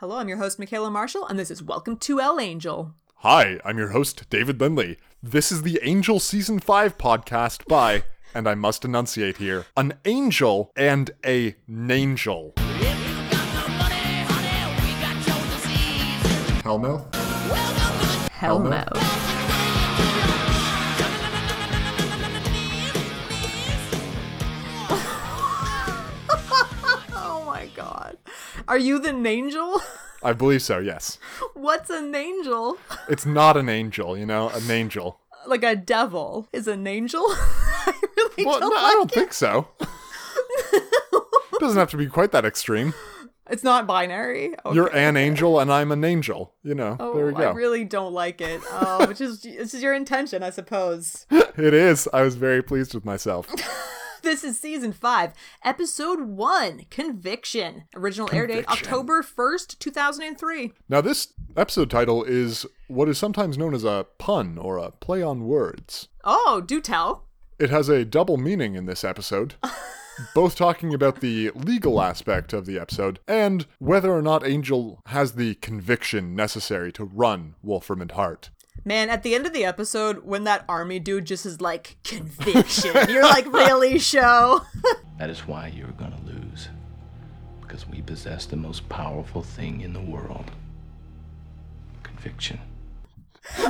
Hello, I'm your host, Michaela Marshall, and this is Welcome to El Angel. Hi, I'm your host, David Lindley. This is the Angel Season 5 podcast by, and I must enunciate here, an angel and a nangel. Hell no? Hell Are you the angel? I believe so, yes. What's an angel? It's not an angel, you know, an angel. Like a devil is an angel? I really Well, don't no, like I don't it. think so. Doesn't have to be quite that extreme. It's not binary. Okay. You're an angel and I'm an angel. You know, Oh, there we go. I really don't like it. Oh, which is this is your intention, I suppose. It is. I was very pleased with myself. This is season five, episode one, Conviction. Original air date October first, two thousand and three. Now, this episode title is what is sometimes known as a pun or a play on words. Oh, do tell. It has a double meaning in this episode, both talking about the legal aspect of the episode and whether or not Angel has the conviction necessary to run Wolfram and Hart. Man, at the end of the episode, when that army dude just is like, conviction, you're like, really, show? That is why you're gonna lose. Because we possess the most powerful thing in the world conviction.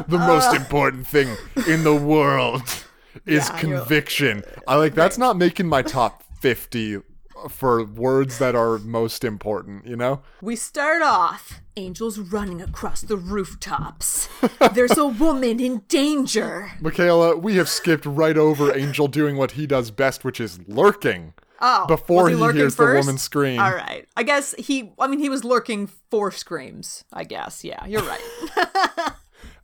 The uh. most important thing in the world is Yeah, conviction. I like that's not making my top 50 for words that are most important, you know? we start off, Angel's running across the rooftops. There's a woman in danger. Michaela, we have skipped right over Angel doing what he does best, which is lurking. Oh, Before he lurking hears the woman scream. All right. I guess he, I mean, he was lurking for screams, I guess. Yeah, you're right.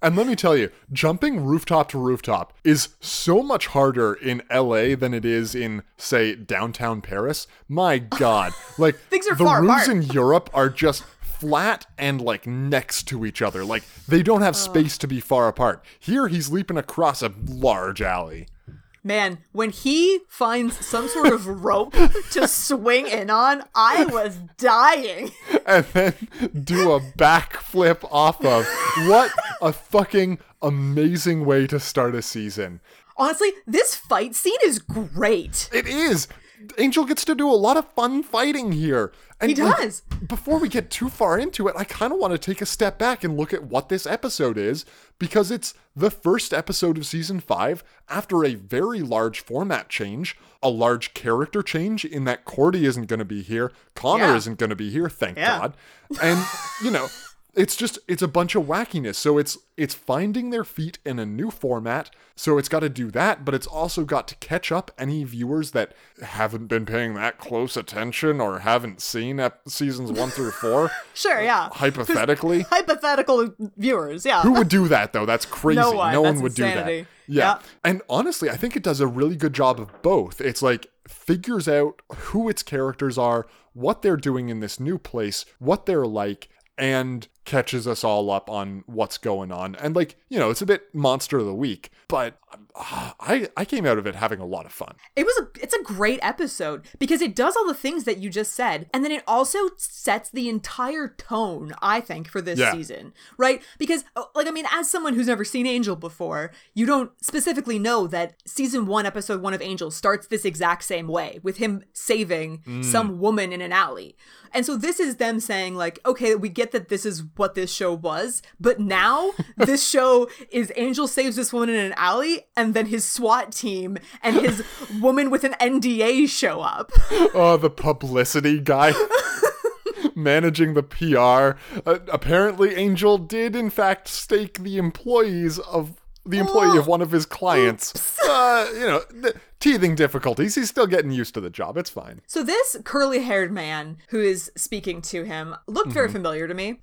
And let me tell you, jumping rooftop to rooftop is so much harder in LA than it is in, say, downtown Paris. My God. Like, Things are the far roofs apart. in Europe are just flat and like next to each other. Like, they don't have space to be far apart. Here, he's leaping across a large alley. Man, when he finds some sort of rope to swing in on, I was dying. and then do a backflip off of. What a fucking amazing way to start a season. Honestly, this fight scene is great. It is. Angel gets to do a lot of fun fighting here. And He like, does. before we get too far into it, I kind of want to take a step back and look at what this episode is because it's the first episode of season 5 after a very large format change, a large character change in that Cordy isn't going to be here, Connor Yeah. isn't going to be here, thank Yeah. God. And, you know, it's just it's a bunch of wackiness. So it's it's finding their feet in a new format. So it's got to do that, but it's also got to catch up any viewers that haven't been paying that close attention or haven't seen ep- seasons 1 through 4 Sure, yeah. hypothetically. Hypothetical viewers, yeah. Who would do that though? That's crazy. No one. That's would do insanity. that. Yeah. Yeah. And honestly, I think it does a really good job of both. It's like figures out who its characters are, what they're doing in this new place, what they're like, and catches us all up on what's going on. And like, you know, it's a bit monster of the week, but uh, I I came out of it having a lot of fun. It was a it's a great episode because it does all the things that you just said and then it also sets the entire tone I think for this Yeah. season, right? Because uh, like I mean as someone who's never seen Angel before, you don't specifically know that season 1 episode 1 of Angel starts this exact same way with him saving some woman in an alley. And so this is them saying like, okay, we get that this is what this show was, but now this show is Angel saves this woman in an alley and then his SWAT team and his woman with an NDA show up. Oh, the publicity guy. Managing the PR. Uh, apparently, Angel did, in fact, stake the employees of the employee of one of his clients. Uh, you know, th- teething difficulties. He's still getting used to the job. It's fine. So this curly-haired man who is speaking to him looked very familiar to me.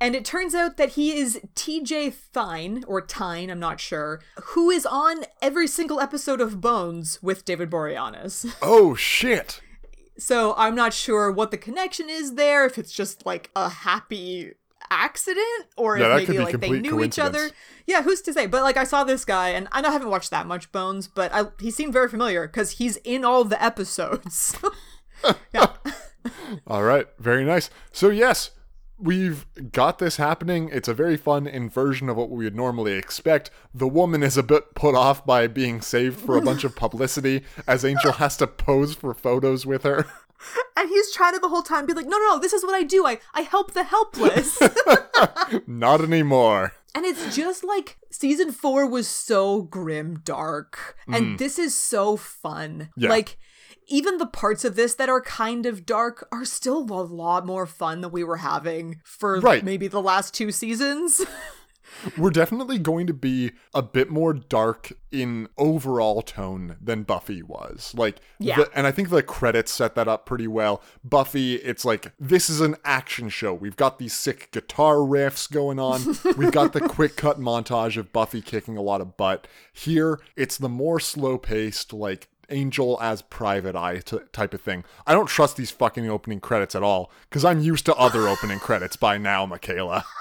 And it turns out that he is TJ Thyne, or Tyne, I'm not sure, who is on every single episode of Bones with David Boreanaz. Oh, shit. So I'm not sure what the connection is there, if it's just like a happy accident or Yeah, if maybe like they knew each other. Yeah, who's to say? But like I saw this guy and I haven't watched that much Bones, but I, he seemed very familiar because he's in all the episodes. yeah. All right. Very nice. So, yes, we've got this happening. It's a very fun inversion of what we would normally expect. The woman is a bit put off by being saved for a bunch of publicity, as Angel has to pose for photos with her. And he's trying to the whole time be like, no, no, no, this is what I do. I, I help the helpless. Not anymore. and it's just like season four was so grim dark. And mm. this is so fun. Yeah. Like, even the parts of this that are kind of dark are still a lot more fun than we were having for Right. maybe the last two seasons. We're definitely going to be a bit more dark in overall tone than Buffy was. Like, Yeah. the- and I think the credits set that up pretty well. Buffy, it's like, this is an action show. We've got these sick guitar riffs going on. We've got the quick cut montage of Buffy kicking a lot of butt. Here, it's the more slow paced, like, Angel as private eye t- type of thing. I don't trust these fucking opening credits at all because I'm used to other opening credits by now, Michaela.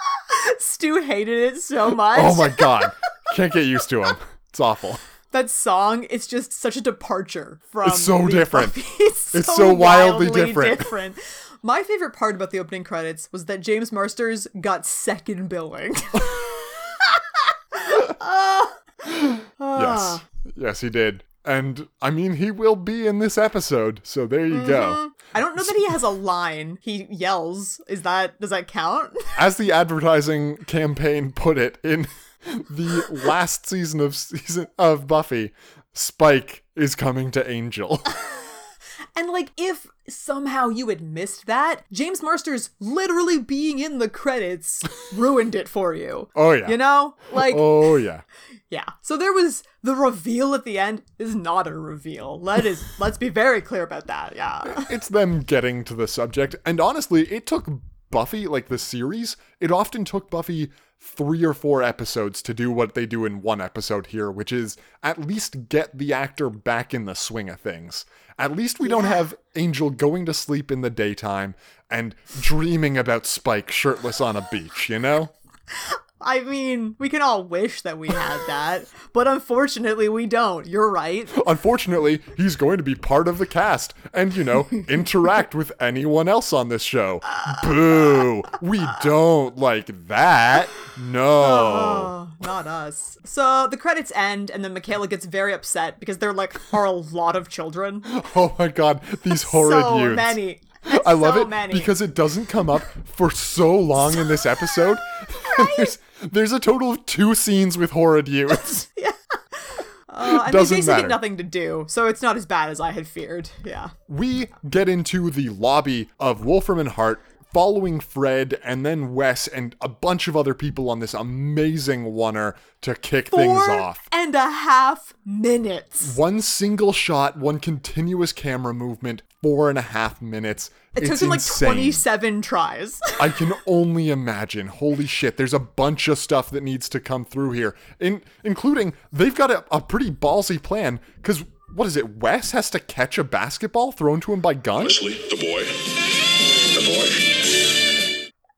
Stu hated it so much. Oh my god. Can't get used to him. It's awful. that song is just such a departure from It's so different. It's, It's so, so wildly wildly different. My favorite part about the opening credits was that James Marsters got second billing. Yes. Ah. Yes, he did. And I mean, he will be in this episode. So there you go. Mm-hmm. I don't know that he has a line. He yells. Is that does that count? As the advertising campaign put it in the last season of season of Buffy, Spike is coming to Angel. And like if somehow you had missed that, James Marsters literally being in the credits ruined it for you. Oh yeah. You know? Like Oh yeah. Yeah. So there was the reveal at the end is not a reveal. Let is let's be very clear about that. Yeah. It's them getting to the subject. And honestly, it took Buffy, like the series, it often took Buffy three or four episodes to do what they do in one episode here, which is at least get the actor back in the swing of things. At least we don't have Angel going to sleep in the daytime and dreaming about Spike shirtless on a beach, you know? I mean, we can all wish that we had that, but unfortunately we don't. You're right. Unfortunately, he's going to be part of the cast and, you know, interact with anyone else on this show. Uh. Boo! We don't like that. No. Oh, not us. So the credits end, and then Michaela gets very upset because there like are a lot of children. Oh my god, these horrid so youths. many. I love so it many. because it doesn't come up for so long in this episode. there's, there's a total of two scenes with horrid youths. uh, and doesn't they basically matter. nothing to do, so it's not as bad as I had feared. Yeah. we get into the lobby of Wolfram and Hart following Fred and then Wes and a bunch of other people on this amazing oner to kick things off. and a half minutes. One single shot, one continuous camera movement, four and a half minutes. It took it's them like 27 tries. I can only imagine. Holy shit, there's a bunch of stuff that needs to come through here. In including they've got a, a pretty ballsy plan cuz what is it? Wes has to catch a basketball thrown to him by Gunn? Wesley, the boy. The boy.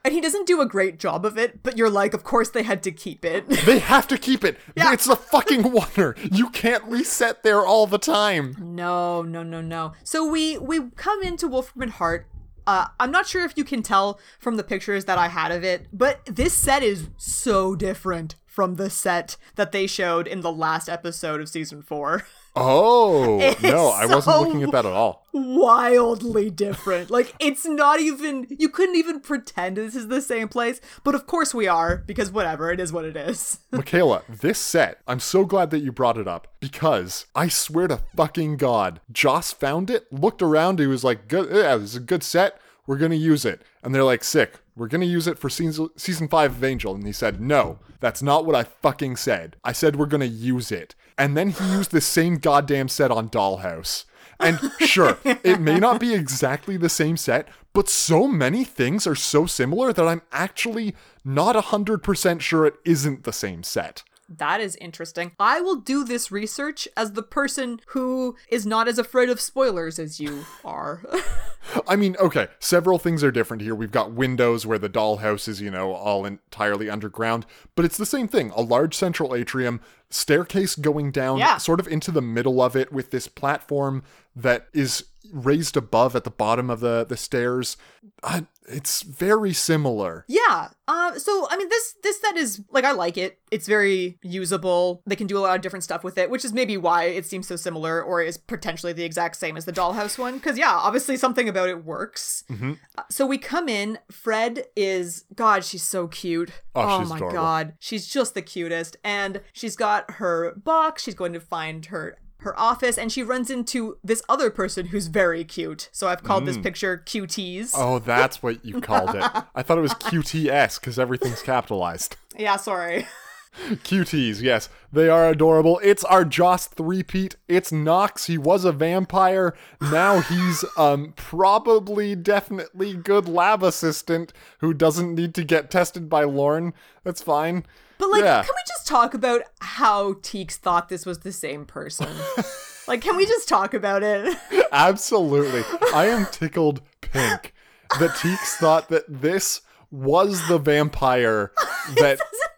And he doesn't do a great job of it, but you're like, of course they had to keep it. They have to keep it. Yeah. It's a fucking wonder. You can't reset there all the time. No, no, no, no. So we we come into Wolfram and Hart. Uh, I'm not sure if you can tell from the pictures that I had of it, but this set is so different from the set that they showed in the last episode of season four. Oh, It's no, I wasn't so- looking at that at all. Wildly different. Like it's not even you couldn't even pretend this is the same place, but of course we are because whatever, it is what it is. Michaela, this set, I'm so glad that you brought it up because I swear to fucking God, Joss found it, looked around, he was like, good, yeah, this is a good set, we're gonna use it. And they're like, sick, we're gonna use it for season, season 5 of Angel. And he said, no, that's not what I fucking said. I said we're gonna use it. And then he used the same goddamn set on Dollhouse. And sure, it may not be exactly the same set, but so many things are so similar that I'm actually not 100% sure it isn't the same set. That is interesting. I will do this research as the person who is not as afraid of spoilers as you are. I mean, okay, several things are different here. We've got windows where the dollhouse is, you know, all entirely underground, but it's the same thing. A large central atrium, staircase going down Yeah. sort of into the middle of it with this platform that is raised above at the bottom of the the stairs. Uh, it's very similar. Yeah. Uh, so I mean, this this set is like I like it. It's very usable. They can do a lot of different stuff with it, which is maybe why it seems so similar, or is potentially the exact same as the Dollhouse one. Because yeah, obviously something about it works. Mm-hmm. Uh, so we come in. Fred is God. She's so cute. Oh, she's my adorable. God, she's just the cutest. And she's got her box. She's going to find her her office and she runs into this other person who's very cute. So I've called this picture QTs. Mm. Oh, that's what you called it. I thought it was QTS because everything's capitalized. Yeah, sorry. QTs, yes. They are adorable. It's our Joss three-peat. It's Knox. He was a vampire. Now he's um probably definitely good lab assistant who doesn't need to get tested by Lorne. That's fine. But like, Yeah. can we just talk about how Teeks thought this was the same person? like, can we just talk about it? Absolutely. I am tickled pink that Teeks thought that this was the vampire that doesn't make any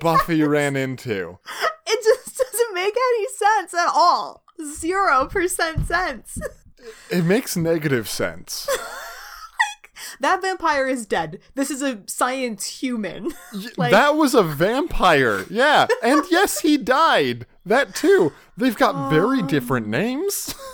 Buffy ran into. it just doesn't make any sense at all. Zero percent sense. It makes negative sense. That vampire is dead. This is a science human. like that was a vampire. Yeah. And yes, he died. That too. They've got very different names.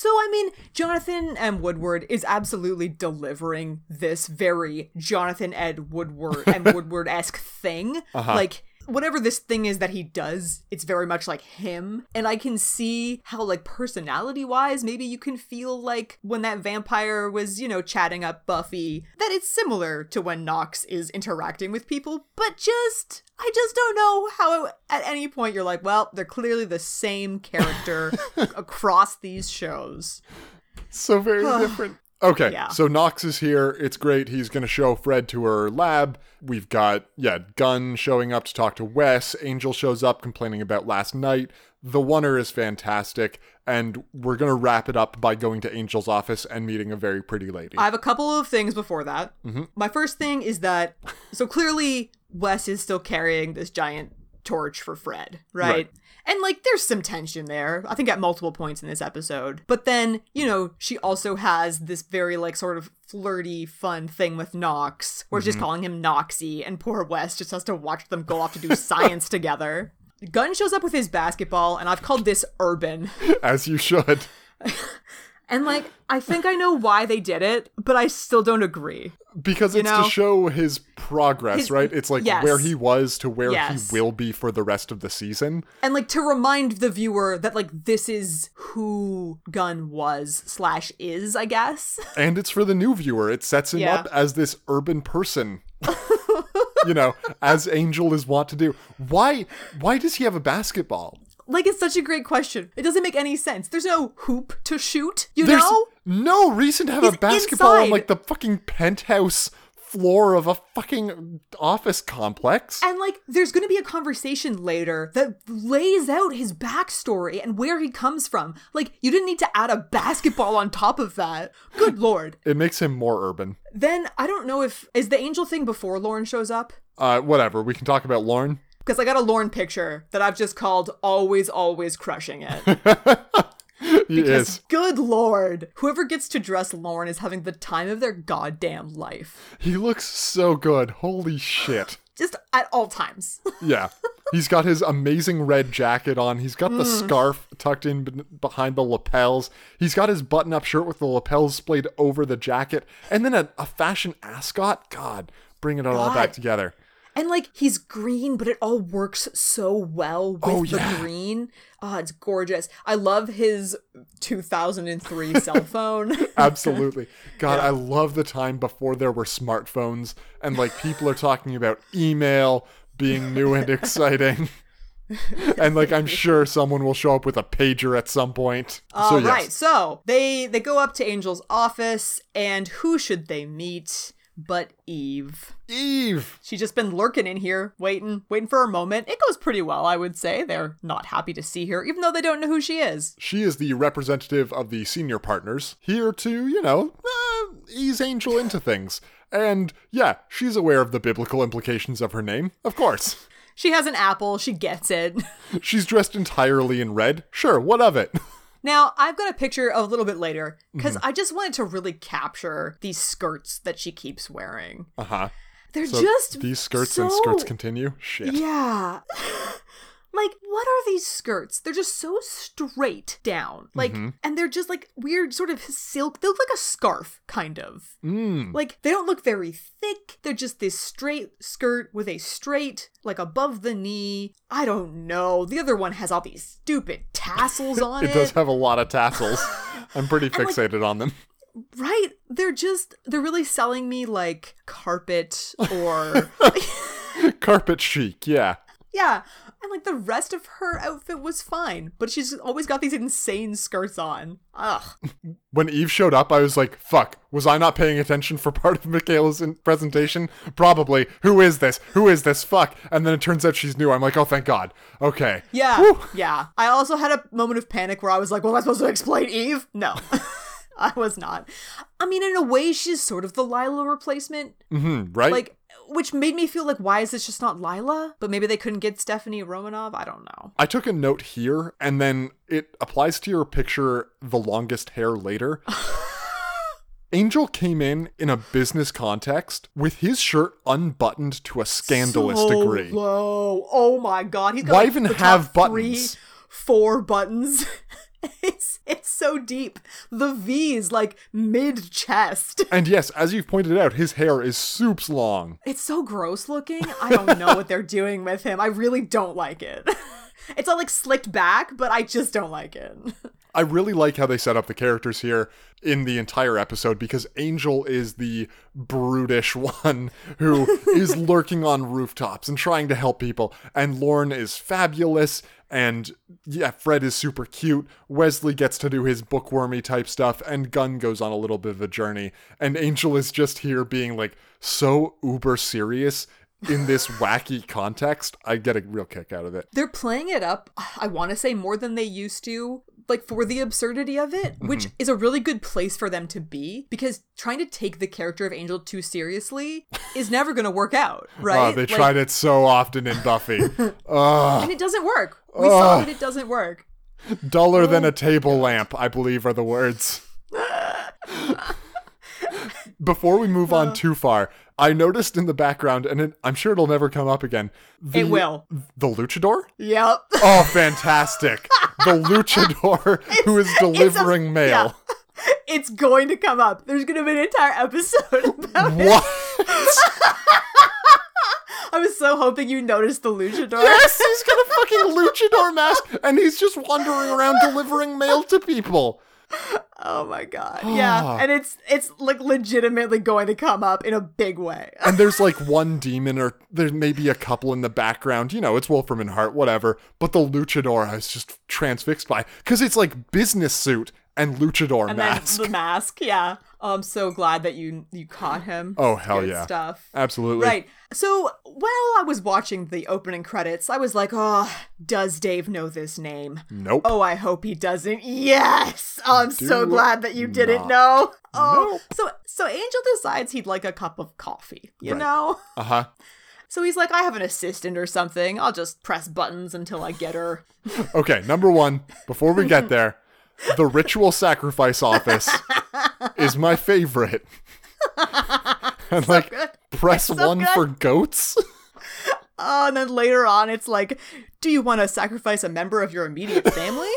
So I mean, Jonathan M. Woodward is absolutely delivering this very Jonathan Ed Woodward and Woodward esque thing. Uh-huh. Like whatever this thing is that he does, it's very much like him. And I can see how, like, personality wise, maybe you can feel like when that vampire was, you know, chatting up Buffy, that it's similar to when Knox is interacting with people. But just, I just don't know how at any point you're like, well, they're clearly the same character across these shows. so very different. Okay, Yeah. so Knox is here. It's great. He's going to show Fred to her lab. We've got, yeah, Gunn showing up to talk to Wes. Angel shows up complaining about last night. The Oner is fantastic. And we're going to wrap it up by going to Angel's office and meeting a very pretty lady. I have a couple of things before that. Mm-hmm. My first thing is that so clearly Wes is still carrying this giant torch for Fred, right? Right. And like there's some tension there. I think at multiple points in this episode. But then, you know, she also has this very like sort of flirty fun thing with Knox, where she's mm-hmm. calling him Knoxy and poor Wes just has to watch them go off to do science together. Gunn shows up with his basketball and I've called this urban. As you should. And like I think I know why they did it, but I still don't agree. Because it's know? to show his progress, His- right? It's like yes. where he was to where Yes. he will be for the rest of the season. and like to remind the viewer that like this is who Gunn was slash is, I guess. And it's for the new viewer. It sets him Yeah. up as this urban person. you know, as Angel is wont to do. Why why does he have a basketball? Like it's such a great question. It doesn't make any sense. There's no hoop to shoot, you There's know? no reason to have He's a basketball on like the fucking penthouse floor of a fucking office complex. And like there's gonna be a conversation later that lays out his backstory and where he comes from. Like you didn't need to add a basketball on top of that. Good lord. It makes him more urban. Then I don't know if is the angel thing before Lorne shows up? Uh whatever. We can talk about Lorne. Because I got a Lorne picture that I've just called always, always crushing it. because is. Good lord. Whoever gets to dress Lorne is having the time of their goddamn life. He looks so good. Holy shit. Just at all times. Yeah. He's got his amazing red jacket on. He's got Mm. the scarf tucked in be- behind the lapels. He's got his button up shirt with the lapels splayed over the jacket. And then a, a fashion ascot. God, bringing it all back together. And like he's green, but it all works so well with Oh, the green. Oh, it's gorgeous. I love his 2003 cell phone. Absolutely. God, I love the time before there were smartphones and like people are talking about email being new and exciting. and like I'm sure someone will show up with a pager at some point. All so right, so they they go up to Angel's office, and who should they meet but Eve? Eve. She's just been lurking in here, waiting, waiting for her moment. It goes pretty well, I would say. They're not happy to see her, even though they don't know who she is. She is the representative of the senior partners, here to, you know, uh, ease Angel into things. And yeah, she's aware of the biblical implications of her name, of course. She has an apple, she gets it. She's dressed entirely in red. Sure, what of it? Now, I've got a picture a little bit later because Mm-hmm. I just wanted to really capture these skirts that she keeps wearing. Uh huh. They're So just these skirts and skirts continue. Shit. Yeah. like, what are these skirts? They're just so straight down. Like, Mm-hmm. and they're just like weird, sort of silk. They look like a scarf, kind of. Mm. Like, they don't look very thick. They're just this straight skirt with a straight, like above the knee. I don't know. The other one has all these stupid tassels on It it. does have a lot of tassels. I'm pretty like- fixated on them. right? They're just, they're really selling me like carpet or. Carpet chic, yeah. Yeah. And like the rest of her outfit was fine, but she's always got these insane skirts on. Ugh. When Eve showed up, I was like, fuck, was I not paying attention for part of Michaela's in- presentation? Probably. Who is this? Who is this? Fuck. And then it turns out she's new. I'm like, oh, thank God. Okay. Yeah. Whew. Yeah. I also had a moment of panic where I was like, well, am I supposed to explain Eve? No. I was not. I mean, in a way, she's sort of the Lilah replacement. hmm right? Like, which made me feel like, why is this just not Lilah? But maybe they couldn't get Stephanie Romanov. I don't know. I took a note here, and then it applies to your picture, the longest hair later. Angel came in in a business context with his shirt unbuttoned to a scandalous so degree. Low. Oh my god. He's got Why like, even have top three, buttons? four buttons. it's it's so deep. The V is like mid chest. And yes, as you've pointed out, his hair is soups long. It's so gross looking. I don't know what they're doing with him. I really don't like it. It's all like slicked back, but I just don't like it. I really like how they set up the characters here in the entire episode because Angel is the brutish one who is lurking on rooftops and trying to help people. And Lorne is fabulous. And yeah, Fred is super cute. Wesley gets to do his bookwormy type stuff. And Gunn goes on a little bit of a journey. And Angel is just here being like so uber serious in this wacky context. I get a real kick out of it. They're playing it up, I want to say more than they used to, like for the absurdity of it, which mm-hmm. is a really good place for them to be because trying to take the character of Angel too seriously is never going to work out, right? Oh, they Like, tried it so often in Buffy. And it doesn't work. We saw that it doesn't work. Duller than a oh, table lamp, I believe are the words. Before we move on too far, I noticed in the background, and it, I'm sure it'll never come up again. The, It will. The luchador? Yep. Oh, fantastic. the luchador who is delivering mail. yeah. It's going to come up. There's going to be an entire episode about it. What? I was so hoping you noticed the luchador. yes, he's got a fucking luchador mask, and he's just wandering around delivering mail to people. Oh my god. Ah. Yeah. and it's it's like legitimately going to come up in a big way. and there's like one demon or there may be a couple in the background you know it's wolfram and hart whatever but the luchador i was just transfixed by because it's like business suit and luchador and mask the mask, yeah. Oh, I'm so glad that you you caught him. Oh, hell Good yeah. Stuff. absolutely Right. So while I was watching the opening credits, I was like, oh, does Dave know this name? nope Oh, I hope he doesn't. Yes! Oh, I'm so glad that you didn't know. Oh, Nope. so so Angel decides he'd like a cup of coffee, you Right. know? uh-huh So he's like, I have an assistant or something. I'll just press buttons until I get her. okay number one before we get there the ritual sacrifice office is my favorite and like good. press so one good. for goats Oh, and then later on, it's like, do you want to sacrifice a member of your immediate family?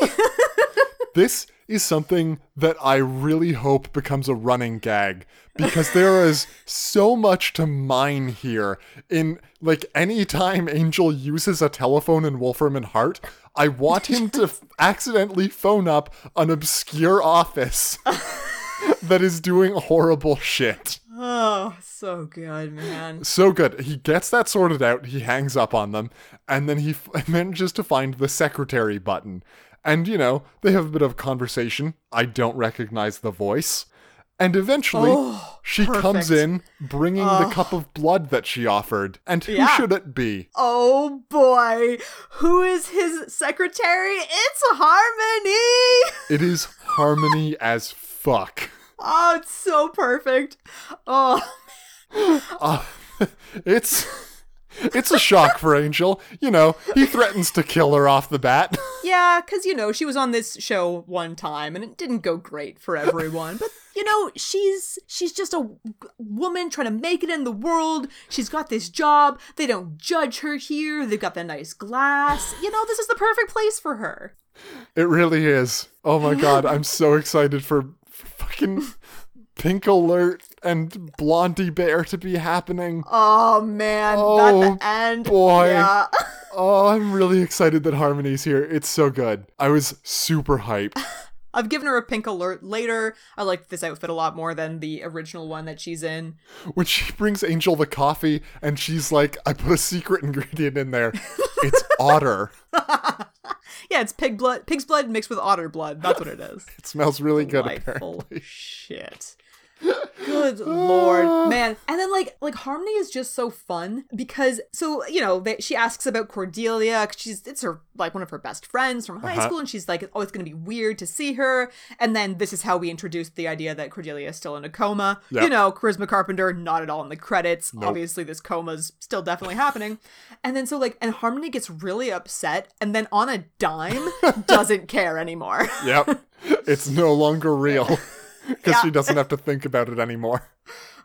This is something that I really hope becomes a running gag because there is so much to mine here. In like any time Angel uses a telephone in Wolfram and Hart, I want him to f- accidentally phone up an obscure office that is doing horrible shit. oh, so good, man. So good. He gets that sorted out, he hangs up on them, and then he f- manages to find the secretary button. And, you know, they have a bit of conversation. I don't recognize the voice. And eventually, Oh, she comes in bringing the cup of blood that she offered. And who Yeah. should it be? Oh boy, who is his secretary? It's Harmony! It is Harmony as fuck. Oh, it's so perfect. Oh, Uh, it's It's a shock for Angel. You know, he threatens to kill her off the bat. Yeah, because, you know, she was on this show one time and it didn't go great for everyone. but, you know, she's she's just a woman trying to make it in the world. She's got this job. They don't judge her here. They've got the nice glass. You know, this is the perfect place for her. It really is. Oh my god, I'm so excited for fucking Pink Alert and Blondie Bear to be happening. Oh, man. Oh, that the end. boy. Yeah. Oh, I'm really excited that Harmony's here. It's so good. I was super hyped. I've given her a pink alert later. I like this outfit a lot more than the original one that she's in. When she brings Angel the coffee and she's like, I put a secret ingredient in there. It's otter. Yeah, it's pig blood, pig's blood mixed with otter blood. That's what it is. It smells really good, Delightful apparently. shit. Good lord, man! And then like like Harmony is just so fun because so you know they, she asks about Cordelia. She's it's her like one of her best friends from high Uh-huh. school, and she's like, oh, it's gonna be weird to see her. And then this is how we introduced the idea that Cordelia is still in a coma. Yep. You know, Charisma Carpenter not at all in the credits. Obviously, this coma's still definitely happening. And then so like and Harmony gets really upset, and then on a dime doesn't care anymore. Yep. It's no longer real because Yeah. she doesn't have to think about it anymore.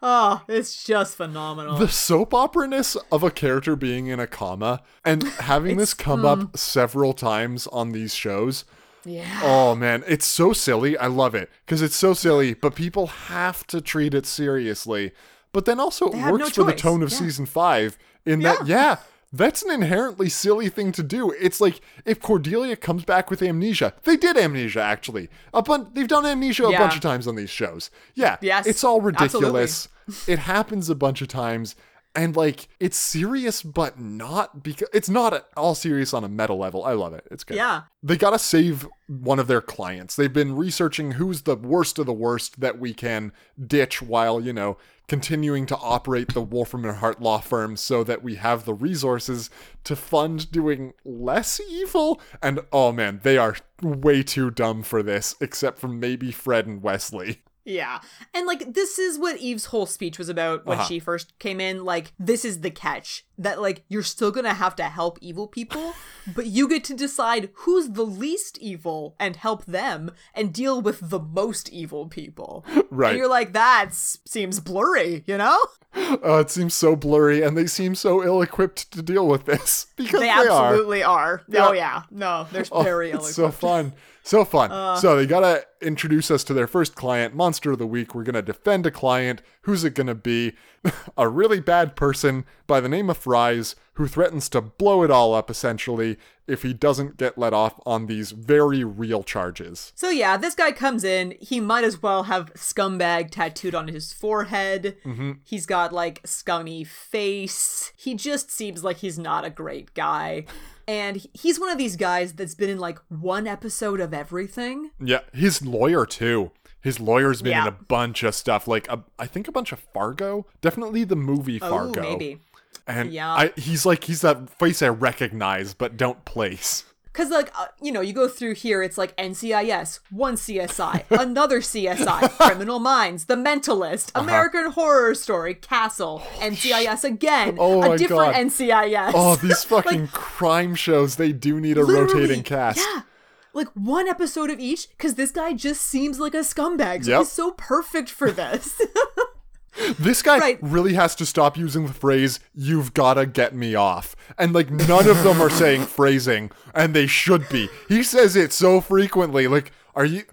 Oh, it's just phenomenal. The soap opera ness of a character being in a comma and having this come up mm. several times on these shows. yeah. Oh man, it's so silly. I love it because it's so silly, but people have to treat it seriously. But then also it works no for the tone of Yeah. season five in that, yeah, that's an inherently silly thing to do. It's like if Cordelia comes back with amnesia, they did amnesia actually. A bun- they've done amnesia a bunch of times on these shows. Yeah, Yes, it's all ridiculous. it happens a bunch of times. And like it's serious, but not because it's not at all serious on a meta level. I love it. It's good Yeah. they gotta save one of their clients. They've been researching who's the worst of the worst that we can ditch while, you know, continuing to operate the Wolfram and Hart law firm so that we have the resources to fund doing less evil. And oh man, they are way too dumb for this, except for maybe Fred and Wesley. Yeah. And like this is what Eve's whole speech was about when Uh-huh. she first came in. Like, this is the catch. That like you're still gonna have to help evil people, but you get to decide who's the least evil and help them and deal with the most evil people. Right. And you're like, that seems blurry, you know? Uh, it seems so blurry, and they seem so ill equipped to deal with this because They they, absolutely are. Yeah. Oh yeah. No, they're Oh, very it's so fun. So fun. Uh. so they gotta introduce us to their first client, Monster of the Week. We're gonna defend a client. Who's it gonna be? a really bad person by the name of Fries who threatens to blow it all up essentially if he doesn't get let off on these very real charges. So yeah, this guy comes in. He might as well have scumbag tattooed on his forehead. Mm-hmm. He's got like scummy face. He just seems like he's not a great guy. And he's one of these guys that's been in like one episode of everything. Yeah, his lawyer too. His lawyer's been in a bunch of stuff, like a, I think a bunch of Fargo. Definitely the movie Fargo. Oh, Fargo. maybe. And Yeah. I, he's like he's that face I recognize but don't place. Cause like uh, you know, you go through here. It's like NCIS, one CSI, another CSI, Criminal Minds, The Mentalist, Uh-huh. American Horror Story, Castle, NCIS again, Oh a different God. NCIS. Oh, these fucking crime shows, they do need a rotating cast. Yeah. Like one episode of each, because this guy just seems like a scumbag. So Yep. he's so perfect for this. This guy Right. really has to stop using the phrase, you've gotta get me off. And like none of them are saying phrasing, and they should be. He says it so frequently. Like, are you.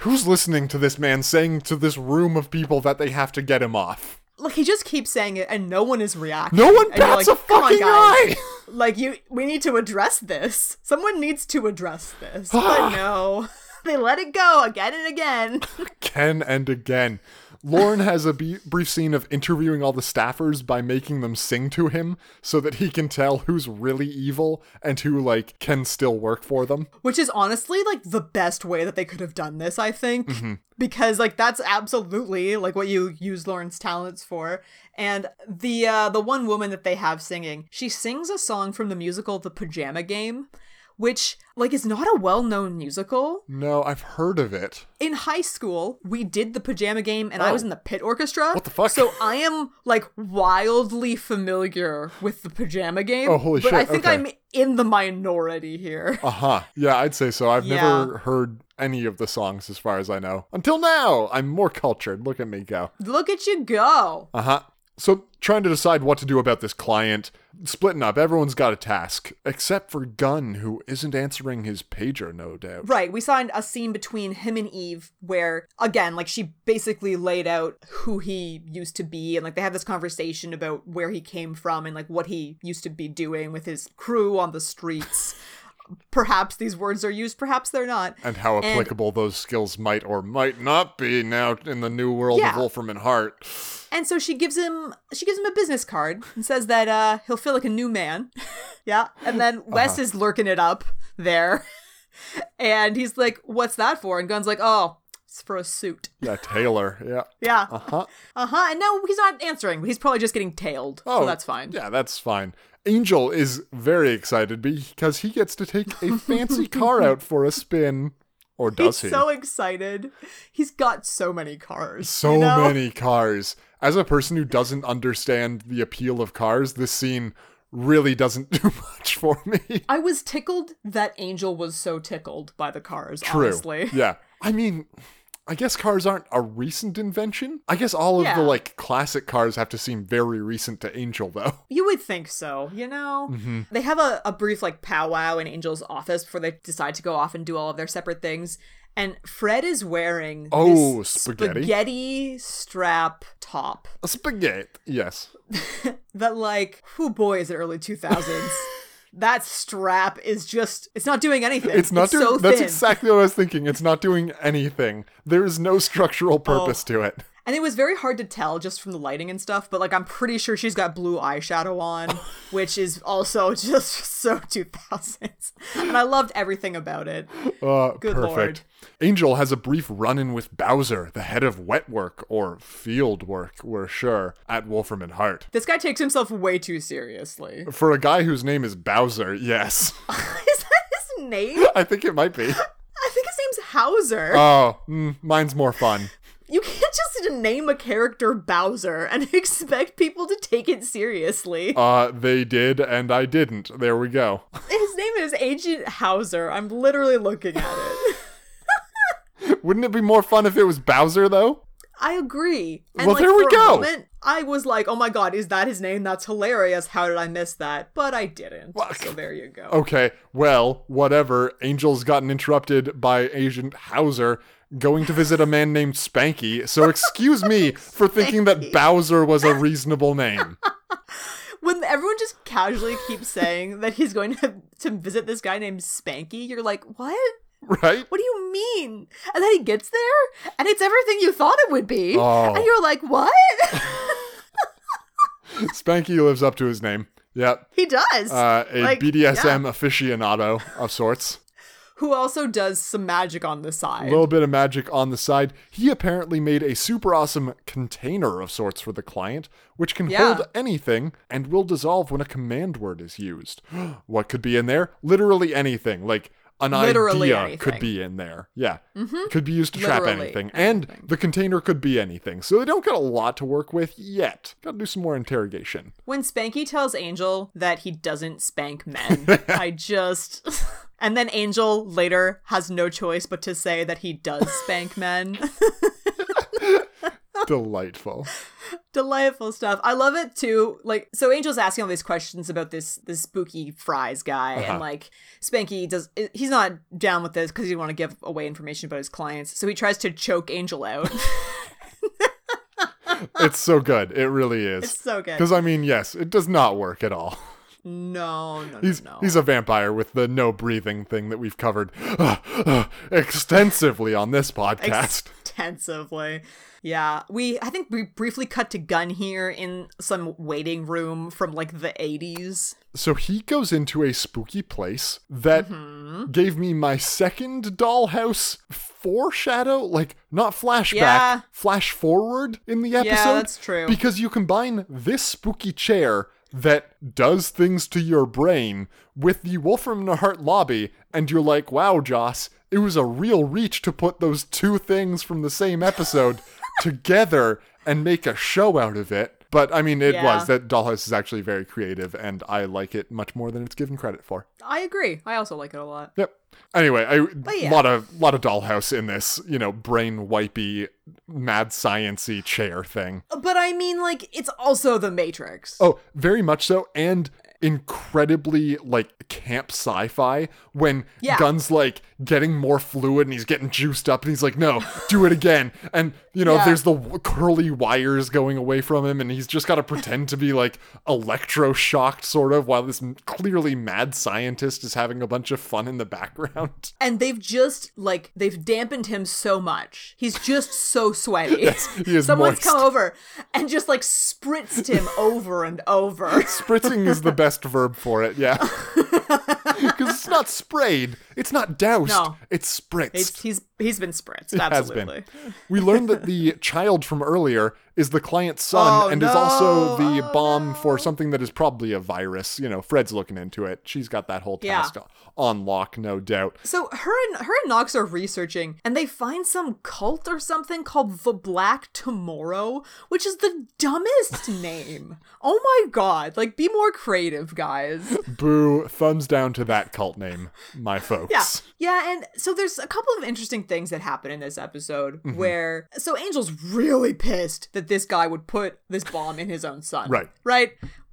Who's listening to this man saying to this room of people that they have to get him off? Look, he just keeps saying it and no one is reacting. No one bats like, a "Come on, fucking guys." eye! Like you we need to address this. Someone needs to address this. but no. They let it go again and again. Again and again. Lorne has a brief scene of interviewing all the staffers by making them sing to him so that he can tell who's really evil and who, like, can still work for them. Which is honestly like the best way that they could have done this, I think. Because like that's absolutely like what you use Lorne's talents for. And the uh the one woman that they have singing, she sings a song from the musical The Pajama Game, which like is not a well-known musical. No, I've heard of it. In high school, we did the pajama game and I was Oh. in the pit orchestra. What the fuck? So I am like wildly familiar with the pajama game. Oh, holy but shit, I think okay. I'm in the minority here. Uh huh. Yeah, I'd say so. I've Yeah. never heard any of the songs as far as I know. Until now, I'm more cultured. Look at me go. Look at you go. Uh huh. So, trying to decide what to do about this client, splitting up. Everyone's got a task, except for Gunn, who isn't answering his pager, no doubt. Right, we saw a scene between him and Eve where, again, like she basically laid out who he used to be, and like they have this conversation about where he came from and like what he used to be doing with his crew on the streets. Perhaps these words are used, perhaps they're not. And how applicable those skills might or might not be now in the new world Yeah. of Wolfram and Hart. And so she gives him she gives him a business card and says that uh he'll feel like a new man. yeah. And then Wes is lurking it up there. and he's like, What's that for? And Gunn's like, Oh, it's for a suit. Yeah, Taylor. Yeah. Yeah. Uh-huh. Uh-huh. And no, he's not answering. He's probably just getting tailed. Oh, so that's fine. Yeah, that's fine. Angel is very excited because he gets to take a fancy car out for a spin. Or does He's he? so excited. He's got so many cars. so you know? many cars. As a person who doesn't understand the appeal of cars, this scene really doesn't do much for me. I was tickled that Angel was so tickled by the cars, True. honestly. Yeah. I mean, I guess cars aren't a recent invention. I guess all of Yeah. the like classic cars have to seem very recent to Angel though. You would think so, you know? Mm-hmm. They have a, a brief like powwow in Angel's office before they decide to go off and do all of their separate things. And Fred is wearing Oh, this spaghetti. spaghetti strap top A spaghetti. Yes. that like, who boy is it early 2000s? that strap is just it's not doing anything. It's not doing so that's thin. exactly what I was thinking. It's not doing anything. There is no structural oh. purpose Oh. to it. And it was very hard to tell just from the lighting and stuff, but like I'm pretty sure she's got blue eyeshadow on, which is also just so 2000s. And I loved everything about it. Uh, Good perfect. lord. Angel has a brief run in with Bowser, the head of wet work or field work, we're sure, at Wolfram and Hart. This guy takes himself way too seriously. For a guy whose name is Bowser, yes. is that his name? I think it might be. I think his name's Hauser. Oh, mm, mine's more fun. You name a character Bowser and expect people to take it seriously. Uh, they did, and I didn't. There we go. His name is Agent Hauser. I'm literally looking at it. Wouldn't it be more fun if it was Bowser, though? I agree. And Well, like, there we go. moment, I was like, "Oh my god, is that his name? That's hilarious. How did I miss that?" But I didn't. so there you go. Okay, well, whatever. Angel's gotten interrupted by Agent Hauser going to visit a man named Spanky, so excuse me for thinking that Bowser was a reasonable name. When everyone just casually keeps saying that he's going to to visit this guy named Spanky, you're like, "What? Right? What do you mean?" And then he gets there, and it's everything you thought it would be, Oh. and you're like, "What?" Spanky lives up to his name. Yep. he does. Uh, a Like, BDSM yeah. aficionado of sorts. Who also does some magic on the side. A little bit of magic on the side. He apparently made a super awesome container of sorts for the client, which can Yeah. hold anything and will dissolve when a command word is used. what could be in there? Literally anything. Like an Literally idea anything. could be in there. Yeah. Mm-hmm. Could be used to trap anything. anything. And the container could be anything. So they don't got a lot to work with yet. Gotta do some more interrogation. When Spanky tells Angel that he doesn't spank men, I just. And then Angel later has no choice but to say that he does spank men. Delightful. Delightful stuff. I love it too. Like, so Angel's asking all these questions about this this spooky Fries guy, and like Spanky does. He's not down with this because he want to give away information about his clients. So he tries to choke Angel out. it's so good. It really is. it's so good. Because I mean, yes, it does not work at all. No, no, no, He's no. he's a vampire with the no breathing thing that we've covered uh, uh, extensively on this podcast. extensively. Yeah, we I think we briefly cut to Gunn here in some waiting room from like the 80s. so he goes into a spooky place that Mm-hmm. gave me my second dollhouse foreshadow, like not flashback, Yeah. flash forward in the episode. Yeah, that's true. Because you combine this spooky chair. that does things to your brain with the Wolfram and Hart lobby, and you're like, wow, Joss, it was a real reach to put those two things from the same episode together and make a show out of it. But I mean, it Yeah. was that Dollhouse is actually very creative, and I like it much more than it's given credit for. I agree. I also like it a lot. Yep. Anyway, a yeah. lot of lot of Dollhouse in this, you know, brain wipey, mad sciency chair thing. But I mean, like, it's also The Matrix. Oh, very much so, and incredibly like camp sci-fi when Yeah. Gunn's like getting more fluid and he's getting juiced up and he's like, no, do it again. And you know, Yeah. there's the curly wires going away from him, and he's just got to pretend to be like electroshocked, sort of, while this clearly mad scientist is having a bunch of fun in the background. And they've just, like, they've dampened him so much. He's just so sweaty. he is Someone's moist. come over and just, like, spritzed him over and over. Spritzing is the best verb for it, yeah. Because it's not sprayed, it's not doused, No. it's spritzed. It's, he's he's been spritzed, absolutely. been. We learned that the child from earlier is the client's son Oh, and is also no. the bomb for something that is probably a virus. You know, Fred's looking into it. She's got that whole Yeah. task on lock, no doubt. So her and her and Knox are researching, and they find some cult or something called the Black Tomorrow, which is the dumbest name. Oh my god! Like, be more creative, guys. Boo, thumbs down to that cult name, my folks. Yeah. Yeah, and so there's a couple of interesting things that happen in this episode Mm-hmm. where so Angel's really pissed that this guy would put this bomb in his own son. Right. Right?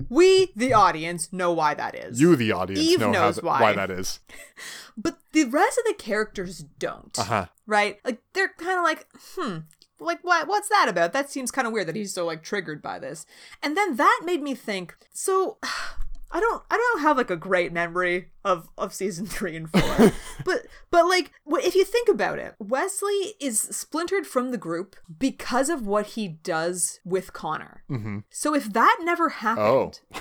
We, the audience, know why that is. You, the audience, Eve know knows th- why. why that is. But the rest of the characters don't. Uh-huh. Right? Like they're kind of like, hmm, like what what's that about? That seems kind of weird that he's so like triggered by this. And then that made me think, so I don't I don't have like a great memory of of season 3 and 4. but but like if you think about it, Wesley is splintered from the group because of what he does with Connor. Mm-hmm. So if that never happened, Oh.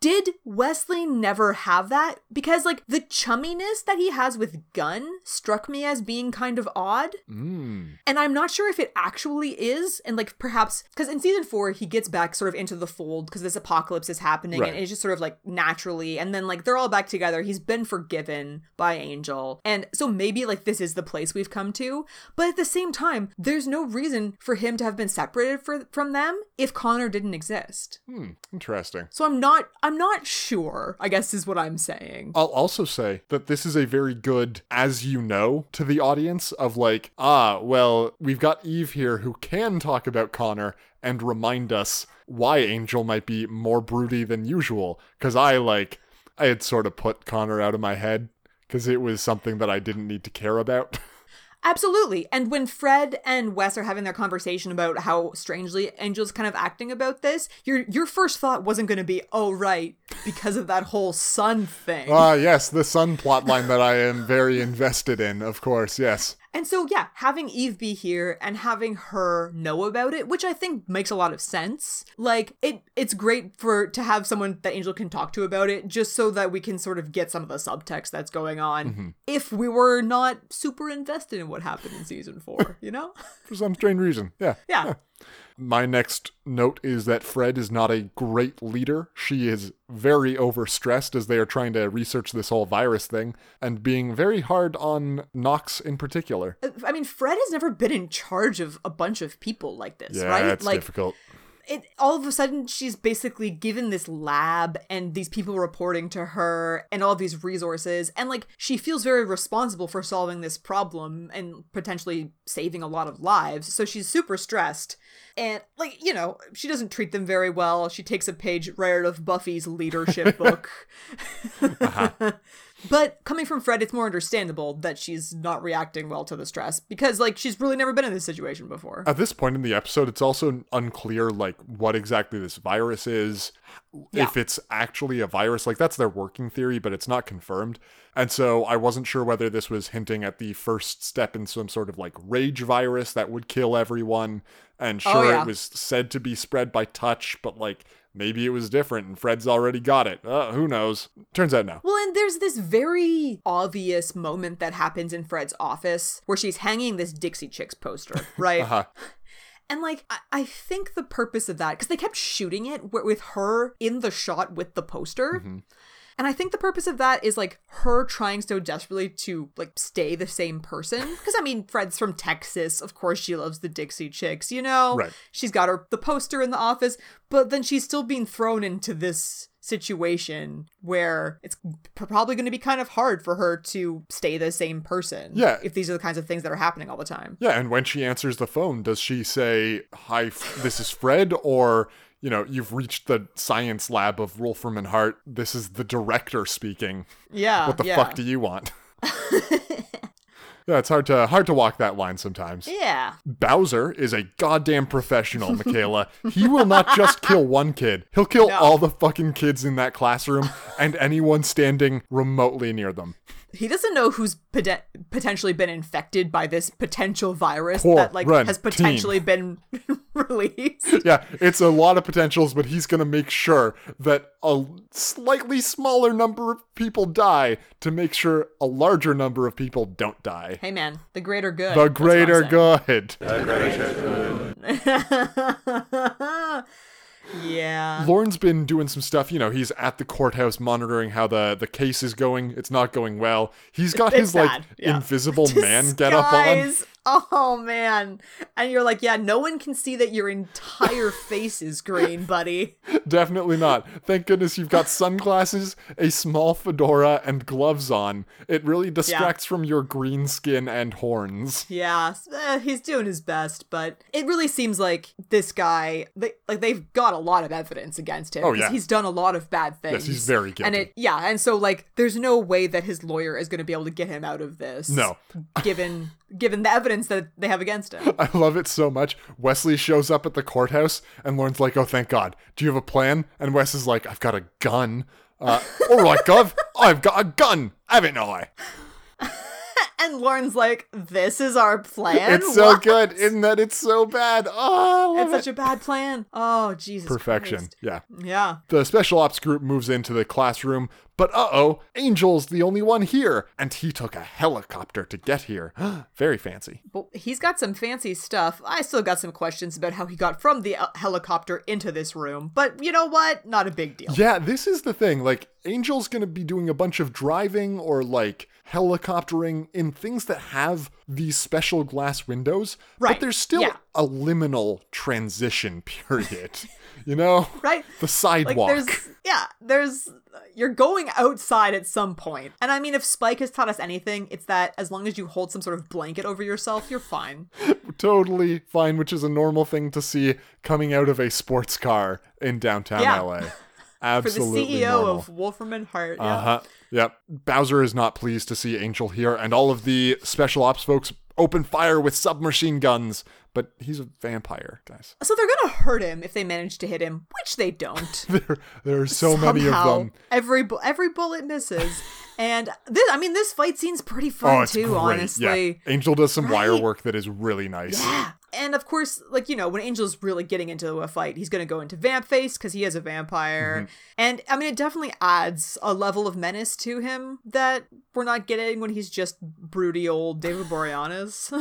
Did Wesley never have that? Because like the chumminess that he has with Gunn struck me as being kind of odd. Mm. And I'm not sure if it actually is. And like perhaps because in season four, he gets back sort of into the fold because this apocalypse is happening Right. and it's just sort of like naturally. And then like they're all back together. He's been forgiven by Angel. And so maybe like this is the place we've come to. But at the same time, there's no reason for him to have been separated for, from them if Connor didn't exist. Hmm. Interesting. So I'm not I'm not sure, I guess is what I'm saying. I'll also say that this is a very good as you know to the audience of like, ah, well, we've got Eve here who can talk about Connor and remind us why Angel might be more broody than usual. Because I like, I had sort of put Connor out of my head because it was something that I didn't need to care about. Absolutely. And when Fred and Wes are having their conversation about how strangely Angel's kind of acting about this, your your first thought wasn't going to be, "Oh right, because of that whole son thing." Ah, yes, the son plotline that I am very invested in, of course, yes. And so, yeah, having Eve be here and having her know about it, which I think makes a lot of sense. Like it, it's great for to have someone that Angel can talk to about it, just so that we can sort of get some of the subtext that's going on. Mm-hmm. If we were not super invested in what happened in season four, you know? For some strange reason, yeah. Yeah. My next note is that Fred is not a great leader. She is very overstressed as they are trying to research this whole virus thing and being very hard on Knox in particular. I mean, Fred has never been in charge of a bunch of people like this, Yeah, right? it's like difficult. It all of a sudden she's basically given this lab and these people reporting to her and all these resources. And like she feels very responsible for solving this problem and potentially saving a lot of lives. So she's super stressed. And like you know she doesn't treat them very well. She takes a page right out of buffy's leadership book uh-huh. but coming from fred it's more understandable that she's not reacting well to the stress because like she's really never been in this situation before At this point in the episode, it's also unclear like what exactly this virus is, Yeah. if it's actually a virus. Like that's their working theory, but it's not confirmed. And so I wasn't sure whether this was hinting at the first step in some sort of like rage virus that would kill everyone. And Oh, sure, yeah. it was said to be spread by touch, but like maybe it was different and Fred's already got it. Uh, who knows? Turns out no. Well, and there's this very obvious moment that happens in Fred's office where she's hanging this Dixie Chicks poster, right? Uh-huh. And like, I, I think the purpose of that, because they kept shooting it wi- with her in the shot with the poster. And I think the purpose of that is like her trying so desperately to like stay the same person. Because I mean, Fred's from Texas. Of course, she loves the Dixie Chicks, you know? Right. She's got her the poster in the office, but then she's still being thrown into this situation where it's probably going to be kind of hard for her to stay the same person. Yeah. If these are the kinds of things that are happening all the time. Yeah, and when she answers the phone, does she say, "Hi, F- this is Fred," or you know, you've reached the science lab of Wolfram and Hart. This is the director speaking. Yeah. What the yeah. fuck do you want? yeah, it's hard to hard to walk that line sometimes. Yeah. Bowser is a goddamn professional, Michaela. he will not just kill one kid. He'll kill No. all the fucking kids in that classroom and anyone standing remotely near them. He doesn't know who's poten- potentially been infected by this potential virus Poor that like run has team. potentially been released. Yeah, it's a lot of potentials, but he's going to make sure that a slightly smaller number of people die to make sure a larger number of people don't die. Hey man, the greater good. The That's what I'm greater good. yeah. Lorne's been doing some stuff. You know, he's at the courthouse monitoring how the, the case is going. It's not going well. He's got It's his like yeah. invisible man get up on. Oh man. And you're like, yeah, no one can see that your entire face is green, buddy. Definitely not. Thank goodness you've got sunglasses, a small fedora, and gloves on. It really distracts from your green skin and horns. Yeah, eh, he's doing his best, but it really seems like this guy, they, like they've got a lot of evidence against him. Oh, yeah. he's done a lot of bad things. Yes, he's very And it, yeah, and so like, there's no way that his lawyer is going to be able to get him out of this. No. given given the evidence that they have against him. I love it so much. Wesley shows up at the courthouse, and Lorne's like, "Oh, thank God. Do you have a plan?" And Wes is like, "I've got a gun." Uh, all right, Gov. I've got a gun, haven't I? And Lorne's like, "This is our plan." It's so What? good, isn't that? It's so bad. Oh, It's it. such a bad plan. Oh Jesus. perfection. Christ. Yeah. Yeah. The special ops group moves into the classroom, but uh oh, Angel's the only one here, and he took a helicopter to get here. Very fancy. But he's got some fancy stuff. I still got some questions about how he got from the uh, helicopter into this room. But you know what? Not a big deal. Yeah, this is the thing. Like, Angel's gonna be doing a bunch of driving or like helicoptering in things that have these special glass windows, right. but there's still yeah. a liminal transition period. you know? Right? The Like sidewalk. there's yeah, there's you're going outside at some point. And I mean if Spike has taught us anything, it's that as long as you hold some sort of blanket over yourself, you're fine. totally fine, which is a normal thing to see coming out of a sports car in downtown Yeah. LA. Absolutely. For the CEO normal. of Wolfram and Hart. Yeah. Uh huh. Yep. Bowser is not pleased to see Angel here, and all of the special ops folks open fire with submachine guns. But he's a vampire, guys. So they're gonna hurt him if they manage to hit him, which they don't. There, there are so many of them. Every bu- every bullet misses, and this I mean this fight scene's pretty fun Oh, too. great. Honestly, Yeah. Angel does some wire work that is really nice. Yeah. And of course, like, you know, when Angel's really getting into a fight, he's going to go into Vamp Face because he is a vampire. Mm-hmm. And I mean, it definitely adds a level of menace to him that we're not getting when he's just broody old David Boreanaz.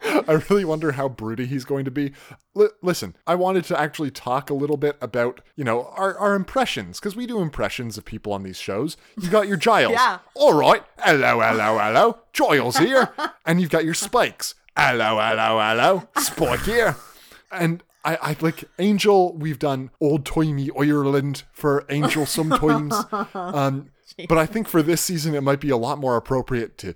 I really wonder how broody he's going to be. L- listen, I wanted to actually talk a little bit about, you know, our, our impressions, because we do impressions of people on these shows. You got your Giles. Yeah. All right. Hello, hello, hello. Giles here. and you've got your Spikes. Hello, hello, hello. Spike here. And I, I like Angel, we've done old timey Ireland for Angel sometimes. um, but I think for this season, it might be a lot more appropriate to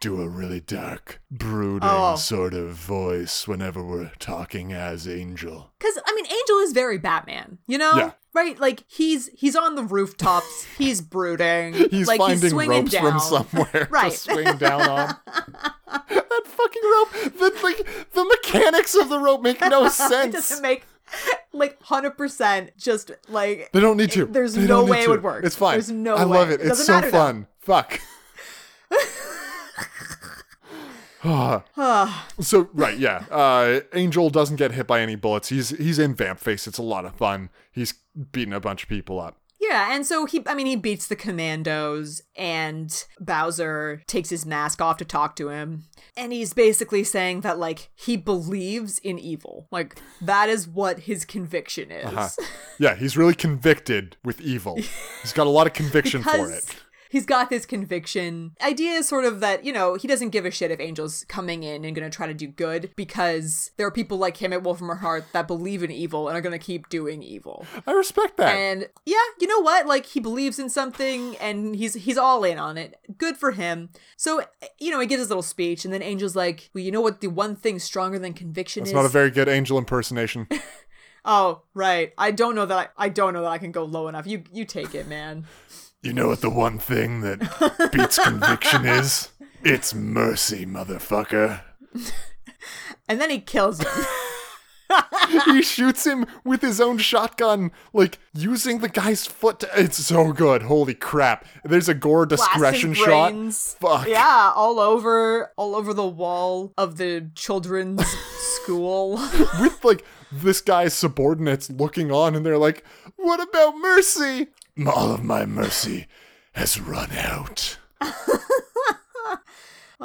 do a really dark, brooding Oh. sort of voice whenever we're talking as Angel. Because, I mean, Angel is very Batman, you know? Yeah. Right? Like, he's he's on the rooftops, he's brooding. He's like, finding he's swinging ropes down. from somewhere Right. to swing down on. that fucking rope, the, like, the mechanics of the rope make no it sense. doesn't make, like, 100% just, like... They don't need to. There's They no way it would work. It's fine. There's no I way. love it. It it's so matter now. fun. Fuck. so right, yeah. Uh, Angel doesn't get hit by any bullets. He's he's in vamp face. It's a lot of fun. He's beating a bunch of people up. Yeah, and so he, I mean, he beats the commandos, and Bowser takes his mask off to talk to him. And he's basically saying that, like, he believes in evil. Like, that is what his conviction is. Huh. Yeah, he's really convicted with evil. He's got a lot of conviction for it. He's got this conviction. Idea is sort of that, you know, he doesn't give a shit if Angel's coming in and gonna try to do good because there are people like him at Wolfram Heart that believe in evil and are gonna keep doing evil. I respect that. And yeah, you know what? Like he believes in something and he's he's all in on it. Good for him. So you know, he gives his little speech and then Angel's like, Well, you know what the one thing stronger than conviction It's is? not a very good angel impersonation. oh, right. I don't know that I, I don't know that I can go low enough. You you take it, man. You know what the one thing that beats conviction is? It's mercy, motherfucker. And then he kills him. he shoots him with his own shotgun, like using the guy's foot. To, it's so good. Holy crap! There's a gore discretion shot. Fuck. Yeah, all over all over the wall of the children's school. With like this guy's subordinates looking on, and they're like, "What about mercy? All of my mercy has run out."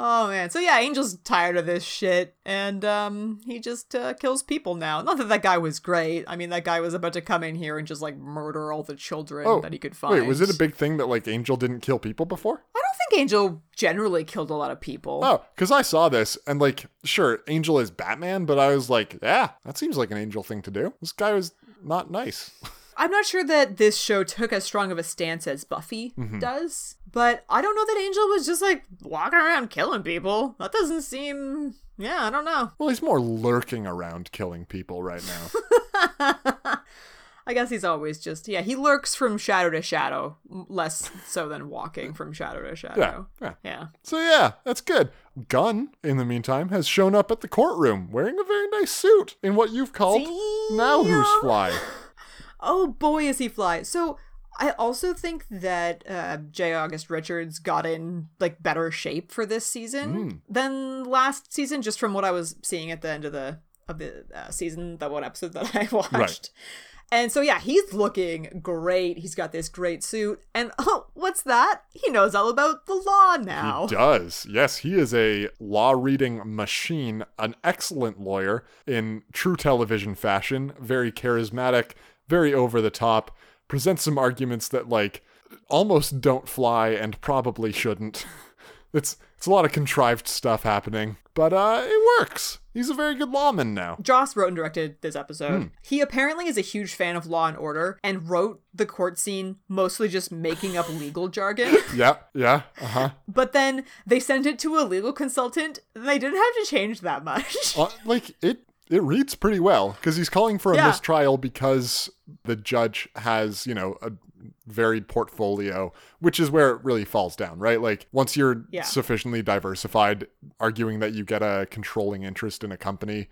Oh man. So yeah, Angel's tired of this shit and um he just uh, kills people now. Not that that guy was great. I mean that guy was about to come in here and just like murder all the children that he could find. Oh, wait, was it a big thing that like Angel didn't kill people before? I don't think Angel generally killed a lot of people. Oh, because I saw this and like, sure, Angel is Batman, but I was like, yeah, that seems like an Angel thing to do. This guy was not nice. I'm not sure that this show took as strong of a stance as Buffy Mm-hmm. does, but I don't know that Angel was just like walking around killing people. That doesn't seem yeah, I don't know. well, he's more lurking around killing people right now. I guess he's always just yeah, he lurks from shadow to shadow, less so than walking from shadow to shadow. yeah. Yeah. So yeah, that's good. Gunn, in the meantime, has shown up at the courtroom wearing a very nice suit in what you've called now who's fly. Oh boy, is he fly! So I also think that uh, J. August Richards got in like better shape for this season Hmm. than last season, just from what I was seeing at the end of the of the uh, season, that one episode that I watched. And so yeah, he's looking great. He's got this great suit, and oh, what's that? He knows all about the law now. He does. Yes, he is a law reading machine, an excellent lawyer in true television fashion, very charismatic, very over the top, presents some arguments that like almost don't fly and probably shouldn't. It's it's a lot of contrived stuff happening, but uh it works. He's a very good lawman now. Joss wrote and directed this episode. Hmm. He apparently is a huge fan of Law and Order and wrote the court scene mostly just making up legal jargon. Yeah, yeah, uh-huh. But then they sent it to a legal consultant. They didn't have to change that much. Uh, like it it reads pretty well because he's calling for a Yeah. mistrial because the judge has you know a varied portfolio which is where it really falls down right like once you're Yeah. sufficiently diversified arguing that you get a controlling interest in a company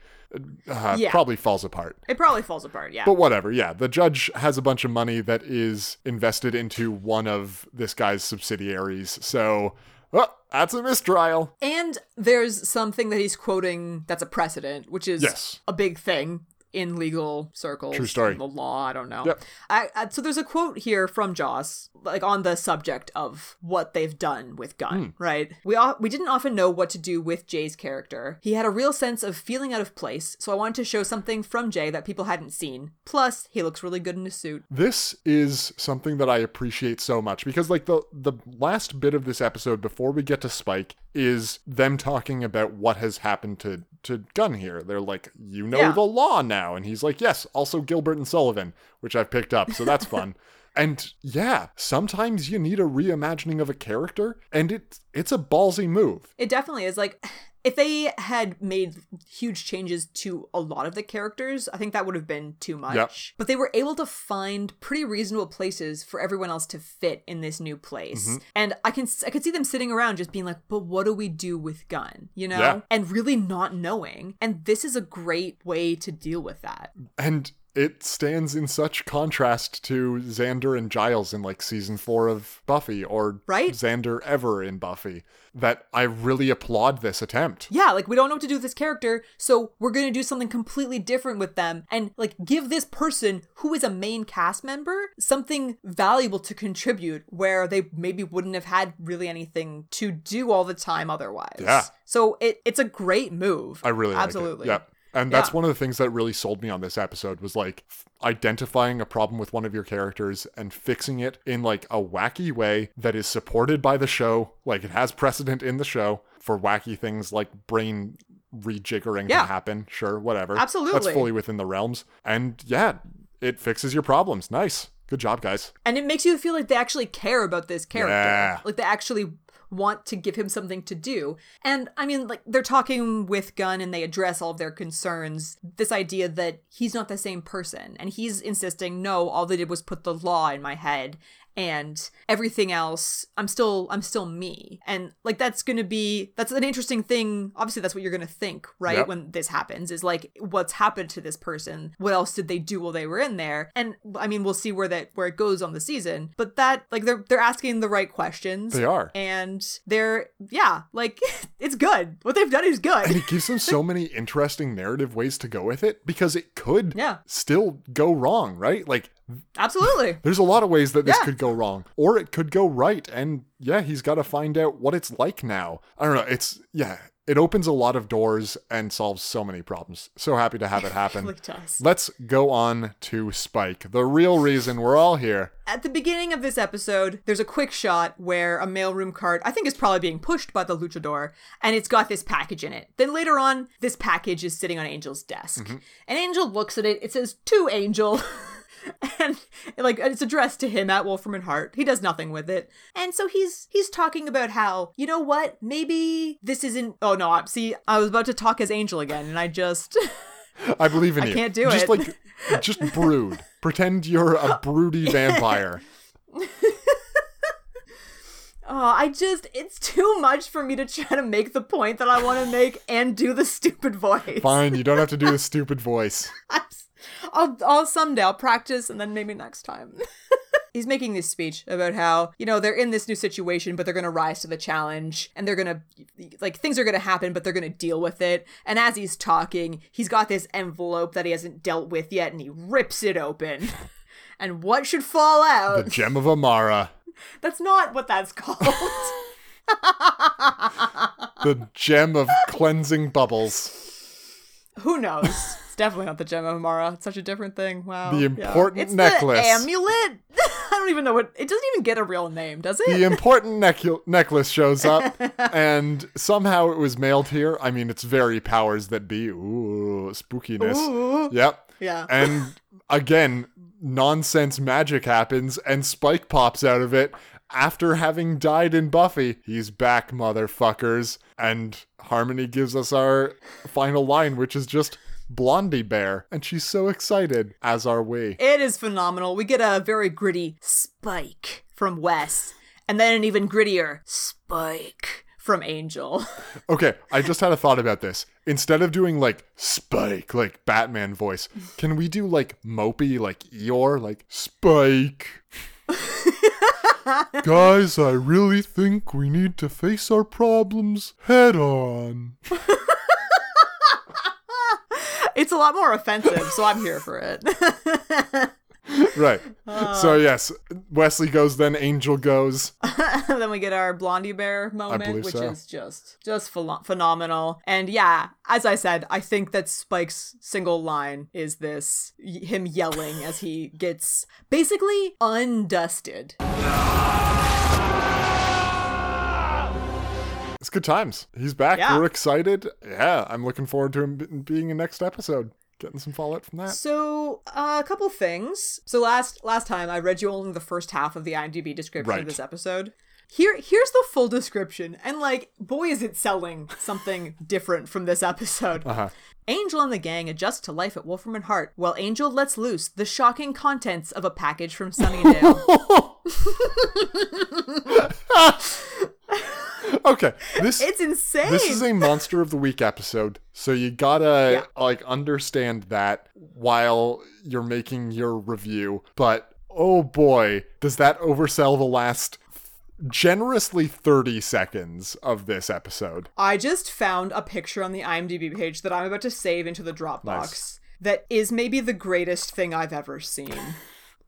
uh, Yeah. probably falls apart It probably falls apart, yeah. but whatever yeah the judge has a bunch of money that is invested into one of this guy's subsidiaries so oh, that's a mistrial and there's something that he's quoting that's a precedent, which is Yes. a big thing in legal circles. True story. in The law, I don't know. Yep. I, I, so there's a quote here from Joss, like on the subject of what they've done with Gunn, Hmm. right? We all, we didn't often know what to do with Jay's character. He had a real sense of feeling out of place, so I wanted to show something from Jay that people hadn't seen. Plus, he looks really good in his suit. this is something that I appreciate so much because like the the last bit of this episode before we get to Spike is them talking about what has happened to to Gunn here. They're like, "You know Yeah. the law now." And he's like, "Yes, also Gilbert and Sullivan," which I've picked up. So that's fun. And yeah, sometimes you need a reimagining of a character and it it's a ballsy move. It definitely is. Like, if they had made huge changes to a lot of the characters, I think that would have been too much. Yep. But they were able to find pretty reasonable places for everyone else to fit in this new place. Mm-hmm. And I can I could see them sitting around just being like, "But what do we do with Gunn?" You know? Yeah. And really not knowing. And this is a great way to deal with that. And it stands in such contrast to Xander and Giles in like season four of Buffy or Right? Xander ever in Buffy that I really applaud this attempt. Yeah, like we don't know what to do with this character, so we're gonna do something completely different with them and like give this person who is a main cast member something valuable to contribute where they maybe wouldn't have had really anything to do all the time otherwise. Yeah. So it it's a great move. I really absolutely. like it. Yeah. And that's Yeah. one of the things that really sold me on this episode was like f- identifying a problem with one of your characters and fixing it in like a wacky way that is supported by the show. Like it has precedent in the show for wacky things like brain rejiggering Yeah. to happen. Sure, whatever. Absolutely. That's fully within the realms. And yeah, it fixes your problems. Nice. Good job, guys. And it makes you feel like they actually care about this character. Yeah. Like they actually want to give him something to do. And I mean, like they're talking with Gunn and they address all of their concerns. This idea that he's not the same person. And he's insisting, no, all they did was put the law in my head and everything else i'm still i'm still me and like that's gonna be that's an interesting thing obviously that's what you're gonna think right Yep. when this happens is like what's happened to this person what else did they do while they were in there and i mean we'll see where that where it goes on the season but that like they're they're asking the right questions They are. and they're yeah like it's good what they've done is good. And it gives them so many interesting narrative ways to go with it because it could Yeah. still go wrong, right? Like absolutely There's a lot of ways that this Yeah. could go wrong, or it could go right. And yeah, he's got to find out what it's like now. I don't know. It's, yeah, it opens a lot of doors and solves so many problems. So happy to have it happen. really does. Let's go on to Spike, the real reason we're all here. At the beginning of this episode, there's a quick shot where a mailroom cart, I think, is probably being pushed by the luchador, and it's got this package in it. Then later on, this package is sitting on Angel's desk. Mm-hmm. And Angel looks at it, it says, To Angel. and like it's addressed to him at Wolfram and Hart. He does nothing with it. And so he's he's talking about how, you know what, maybe this isn't oh no, I- see, I was about to talk as Angel again, and I just I believe in I you. can't do just it. like, just brood. Pretend you're a broody vampire. Oh, I just, it's too much for me to try to make the point that I want to make and do the stupid voice. Fine, you don't have to do the stupid voice. I'm I'll, I'll someday, I'll practice and then maybe next time. He's making this speech about how, you know, they're in this new situation, but they're going to rise to the challenge and they're going to, like, things are going to happen, but they're going to deal with it. And as he's talking, he's got this envelope that he hasn't dealt with yet and he rips it open. and what should fall out? The gem of Amara. That's not what that's called. The gem of cleansing bubbles. Who knows? It's definitely not the gem of Amara. It's such a different thing. Wow. The Yeah. important it's necklace. The amulet. I don't even know what. It doesn't even get a real name, does it? the important neck- necklace shows up, and somehow it was mailed here. I mean, it's very powers that be. Ooh, spookiness. Ooh. Yep. Yeah. And again, nonsense magic happens, and Spike pops out of it after having died in Buffy. He's back, motherfuckers. And Harmony gives us our final line, which is just Blondie Bear. And she's so excited, as are we. It is phenomenal. We get a very gritty spike from Wes, and then an even grittier spike from Angel. Okay, I just had a thought about this. Instead of doing like Spike, like Batman voice, can we do like mopey, like Eeyore, like Spike? Guys, I really think we need to face our problems head on. it's a lot more offensive, so I'm here for it. Right. so, uh, yes, Wesley goes, then Angel goes. then we get our Blondie Bear moment, which so. is just just ph- phenomenal. And yeah, as I said, I think that Spike's single line is this him yelling as he gets basically undusted. It's good times. He's back. Yeah. We're excited. Yeah, I'm looking forward to him being in next episode. Getting some fallout from that. So, uh, a couple things. So last last time I read you only the first half of the IMDb description Right. of this episode. Here here's the full description. And like, boy is it selling something different from this episode. Uh-huh. Angel and the gang adjust to life at Wolfram and Hart, while Angel lets loose the shocking contents of a package from Sunnydale. Okay. This It's insane. this is a monster of the week episode, so you gotta Yeah. like understand that while you're making your review. But oh boy, does that oversell the last generously 30 seconds of this episode. I just found a picture on the IMDb page that I'm about to save into the Dropbox Nice. that is maybe the greatest thing I've ever seen.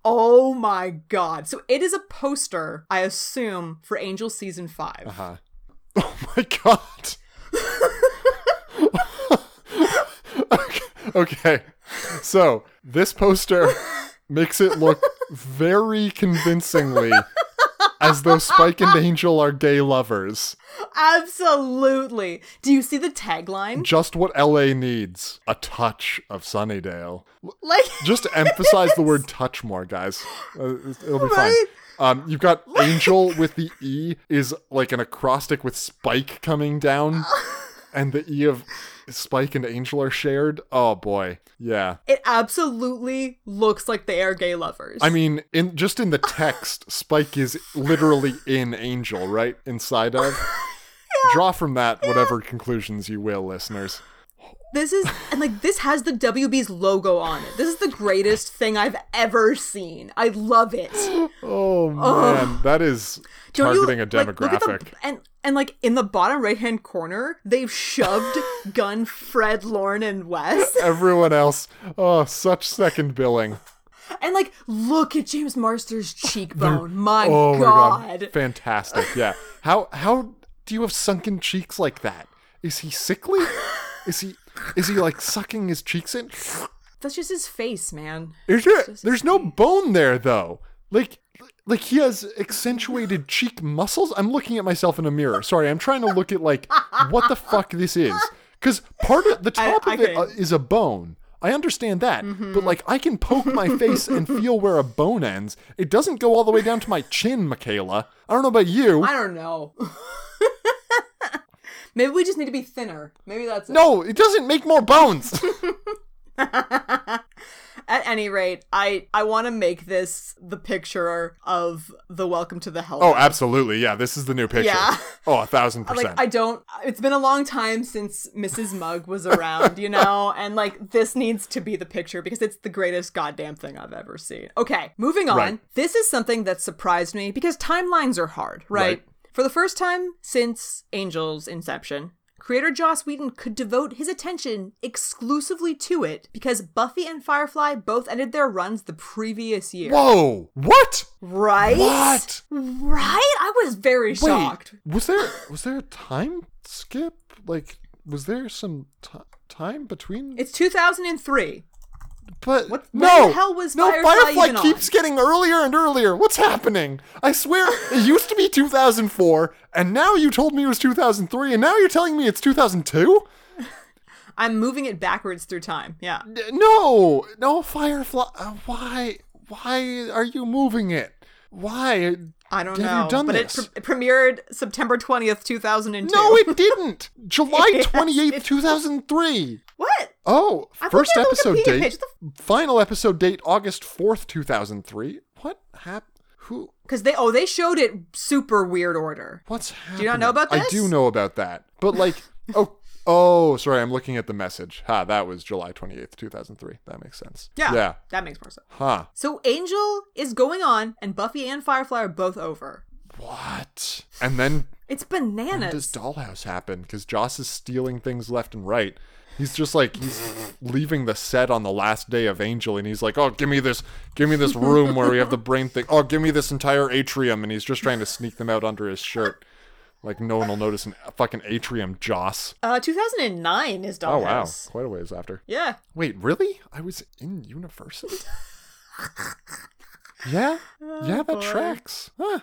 oh my god. So it is a poster, I assume, for Angel season 5. Huh. Oh my god. okay. So, this poster makes it look very convincingly as though Spike and Angel are gay lovers. Absolutely. Do you see the tagline? Just what LA needs a touch of Sunnydale. Like Just emphasize the word touch more, guys. Uh, it'll be fine. Um, you've got Angel with the E is like an acrostic with Spike coming down, and the E of Spike and Angel are shared. Oh boy, yeah. it absolutely looks like they are gay lovers. I mean, in just in the text, Spike is literally in Angel, right inside of. Draw from that whatever conclusions you will, listeners. This is and like this has the WB's logo on it. This is the greatest thing I've ever seen. I love it. Oh man, that is Don't you, targeting a like, the- demographic. and and like in the bottom right hand corner, they've shoved Gunn, Fred, Lorne, and Wes. Everyone else, oh, such second billing. And like, look at James Marsters' cheekbone. My Oh god. my god, fantastic! Yeah, how how do you have sunken cheeks like that? Is he sickly? Is he is he like sucking his cheeks in? That's just his face, man. Is it? There's no bone there though. Like like he has accentuated cheek muscles. I'm looking at myself in a mirror. Sorry, I'm trying to look at like what the fuck this is. Because part of the top I of it can- uh, is a bone. I understand that, but like I can poke my face and feel where a bone ends. It doesn't go all the way down to my chin, Michaela. I don't know about you. I don't know. Maybe we just need to be thinner. Maybe that's it. No, it doesn't make more bones. At any rate, I I want to make this the picture of the Welcome to the Hell. oh, absolutely. Yeah, this is the new picture. Yeah. Oh, a thousand percent. like. I don't. It's been a long time since Mrs. Mugg was around, you know, and like this needs to be the picture because it's the greatest goddamn thing I've ever seen. Okay, moving on. Right. This is something that surprised me because timelines are hard, right? Right. For the first time since Angel's inception, creator Joss Whedon could devote his attention exclusively to it because Buffy and Firefly both ended their runs the previous year. Whoa! What? Right? What? Right? I was very shocked. Was there was there a time skip? Like, was there some ti time between? It's 2003. But what- no, the hell was no. Firefly Firefly even on? keeps getting earlier and earlier. What's happening? I swear it used to be 2004, and now you told me it was 2003, and now you're telling me it's 2002. I'm moving it backwards through time. Yeah. No, no, Firefly. Uh, why? Why are you moving it? Why? I don't Have know. you done but this? it, pre- premiered September 20th, 2002. No, it didn't. July 28th, it- 2003. Oh, I'm first looking at the episode date. page. Final episode date August 4th, 2003. What happened? Who? Because they, oh, they showed it super weird order. What's happening? Do you not know about this? I do know about that. But like, oh, oh, sorry, I'm looking at the message. Ha, that was July 28th, 2003. That makes sense. Yeah. Yeah. That makes more sense. Huh. So Angel is going on, and Buffy and Firefly are both over. What? And then It's when bananas. does Dollhouse happen? Because Joss is stealing things left and right. He's just like he's leaving the set on the last day of Angel, and he's like, "Oh, give me this, give me this room where we have the brain thing. Oh, give me this entire atrium," and he's just trying to sneak them out under his shirt, like no one will notice an fucking atrium, Joss. uh, 2009 is Dollhouse. Oh wow, quite a ways after. Yeah. Wait, really? I was in university. yeah, yeah, that boy. tracks. Huh.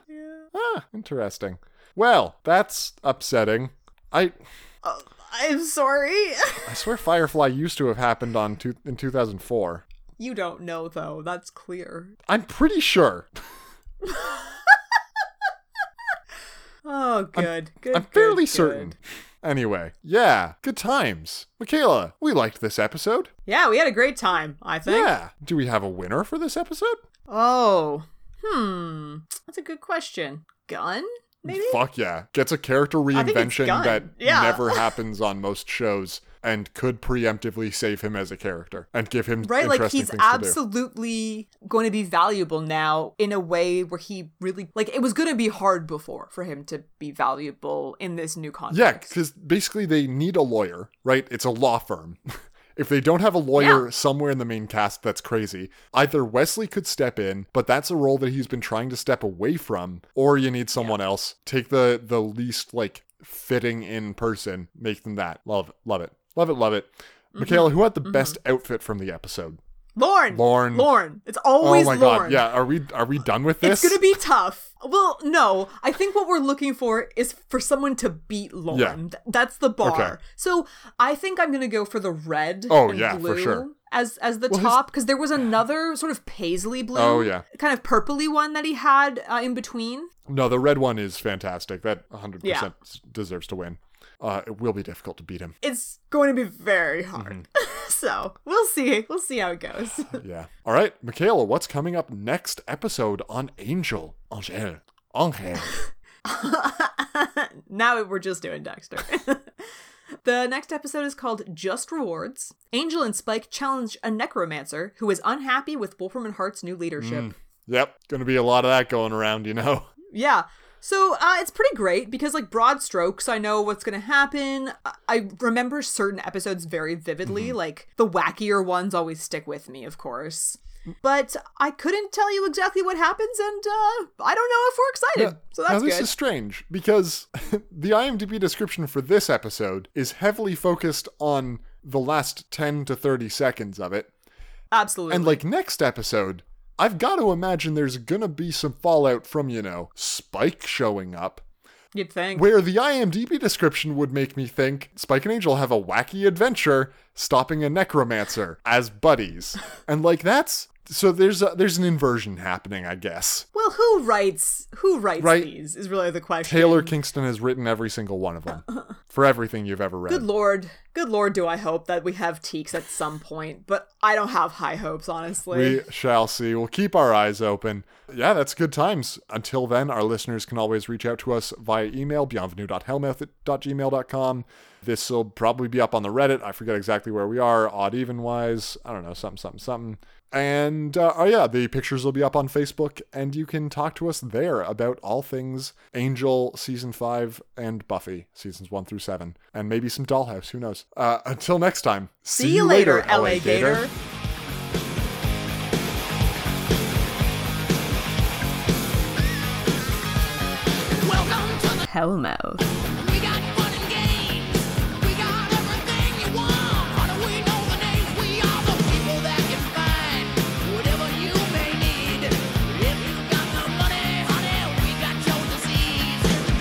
Ah, interesting. Well, that's upsetting. I I'm sorry. I swear Firefly used to have happened on two, in 2004. you don't know, though. That's clear. I'm pretty sure. Oh, good. good. I'm fairly good, certain. Anyway, yeah, good times. Michaela, we liked this episode. Yeah, we had a great time, I think. Yeah. Do we have a winner for this episode? Oh. Hmm. That's a good question. Gunn? Maybe? Fuck yeah. Gets a character reinvention that Yeah. never happens on most shows and could preemptively save him as a character and give him Right, like he's absolutely going to be valuable now in a way where he really like it was going to be hard before for him to be valuable in this new context. Yeah, because basically they need a lawyer, right? It's a law firm. if they don't have a lawyer Yeah. somewhere in the main cast, that's crazy. Either Wesley could step in, but that's a role that he's been trying to step away from, or you need someone else. Take the the least like fitting in person, make them that. Love, love it, love it, love it. Mm-hmm. Michaela, who had the best outfit from the episode? Lorne. Lorne. Lorne. It's always Lorne. Oh my Lorne. god, yeah. Are we are we done with this? It's gonna be tough. Well, no. I think what we're looking for is for someone to beat Lorne. Yeah. Th- That's the bar. Okay. So I think I'm gonna go for the red. Oh, and yeah, for blue sure. As as the Well, top, because there was another sort of paisley blue. Oh, yeah. Kind of purpley one that he had uh, in between. No, the red one is fantastic. That 100% Yeah. deserves to win. Uh, it will be difficult to beat him. It's going to be very hard. Mm-hmm. so we'll see. We'll see how it goes. Yeah. All right, Michaela, what's coming up next episode on Angel? Angel. Angel. now we're just doing Dexter. the next episode is called Just Rewards. Angel and Spike challenge a necromancer who is unhappy with Wolfram and Hart's new leadership. Mm. Yep, gonna be a lot of that going around, you know. Yeah. So uh, it's pretty great because, like, broad strokes, I know what's going to happen. I- remember certain episodes very vividly. Mm-hmm. Like, the wackier ones always stick with me, of course. But I couldn't tell you exactly what happens, and uh, I don't know if we're excited. So that's now this good. is strange because the IMDb description for this episode is heavily focused on the last 10 to 30 seconds of it. Absolutely. And like next episode, I've got to imagine there's gonna be some fallout from, you know, Spike showing up. You'd think. Where the IMDb description would make me think Spike and Angel have a wacky adventure stopping a necromancer as buddies. And like that's so there's a, there's an inversion happening, I guess. Well, who writes who writes Right. these is really the question. Taylor Kingston has written every single one of them for everything you've ever read. Good lord. Good lord, do I hope that we have Teeks at some point, but I don't have high hopes, honestly. We shall see. We'll keep our eyes open. Yeah, that's good times. Until then, our listeners can always reach out to us via email, bienvenue.hellmouth.gmail.com. This will probably be up on the Reddit. I forget exactly where we are, odd even wise. I don't know, something, something, something. And uh, oh, yeah, the pictures will be up on Facebook, and you can talk to us there about all things Angel season 5 and Buffy seasons 1 through 7, and maybe some Dollhouse. Who knows? Uh, until next time, See you later, LA Gator. Welcome to the Hellmouth.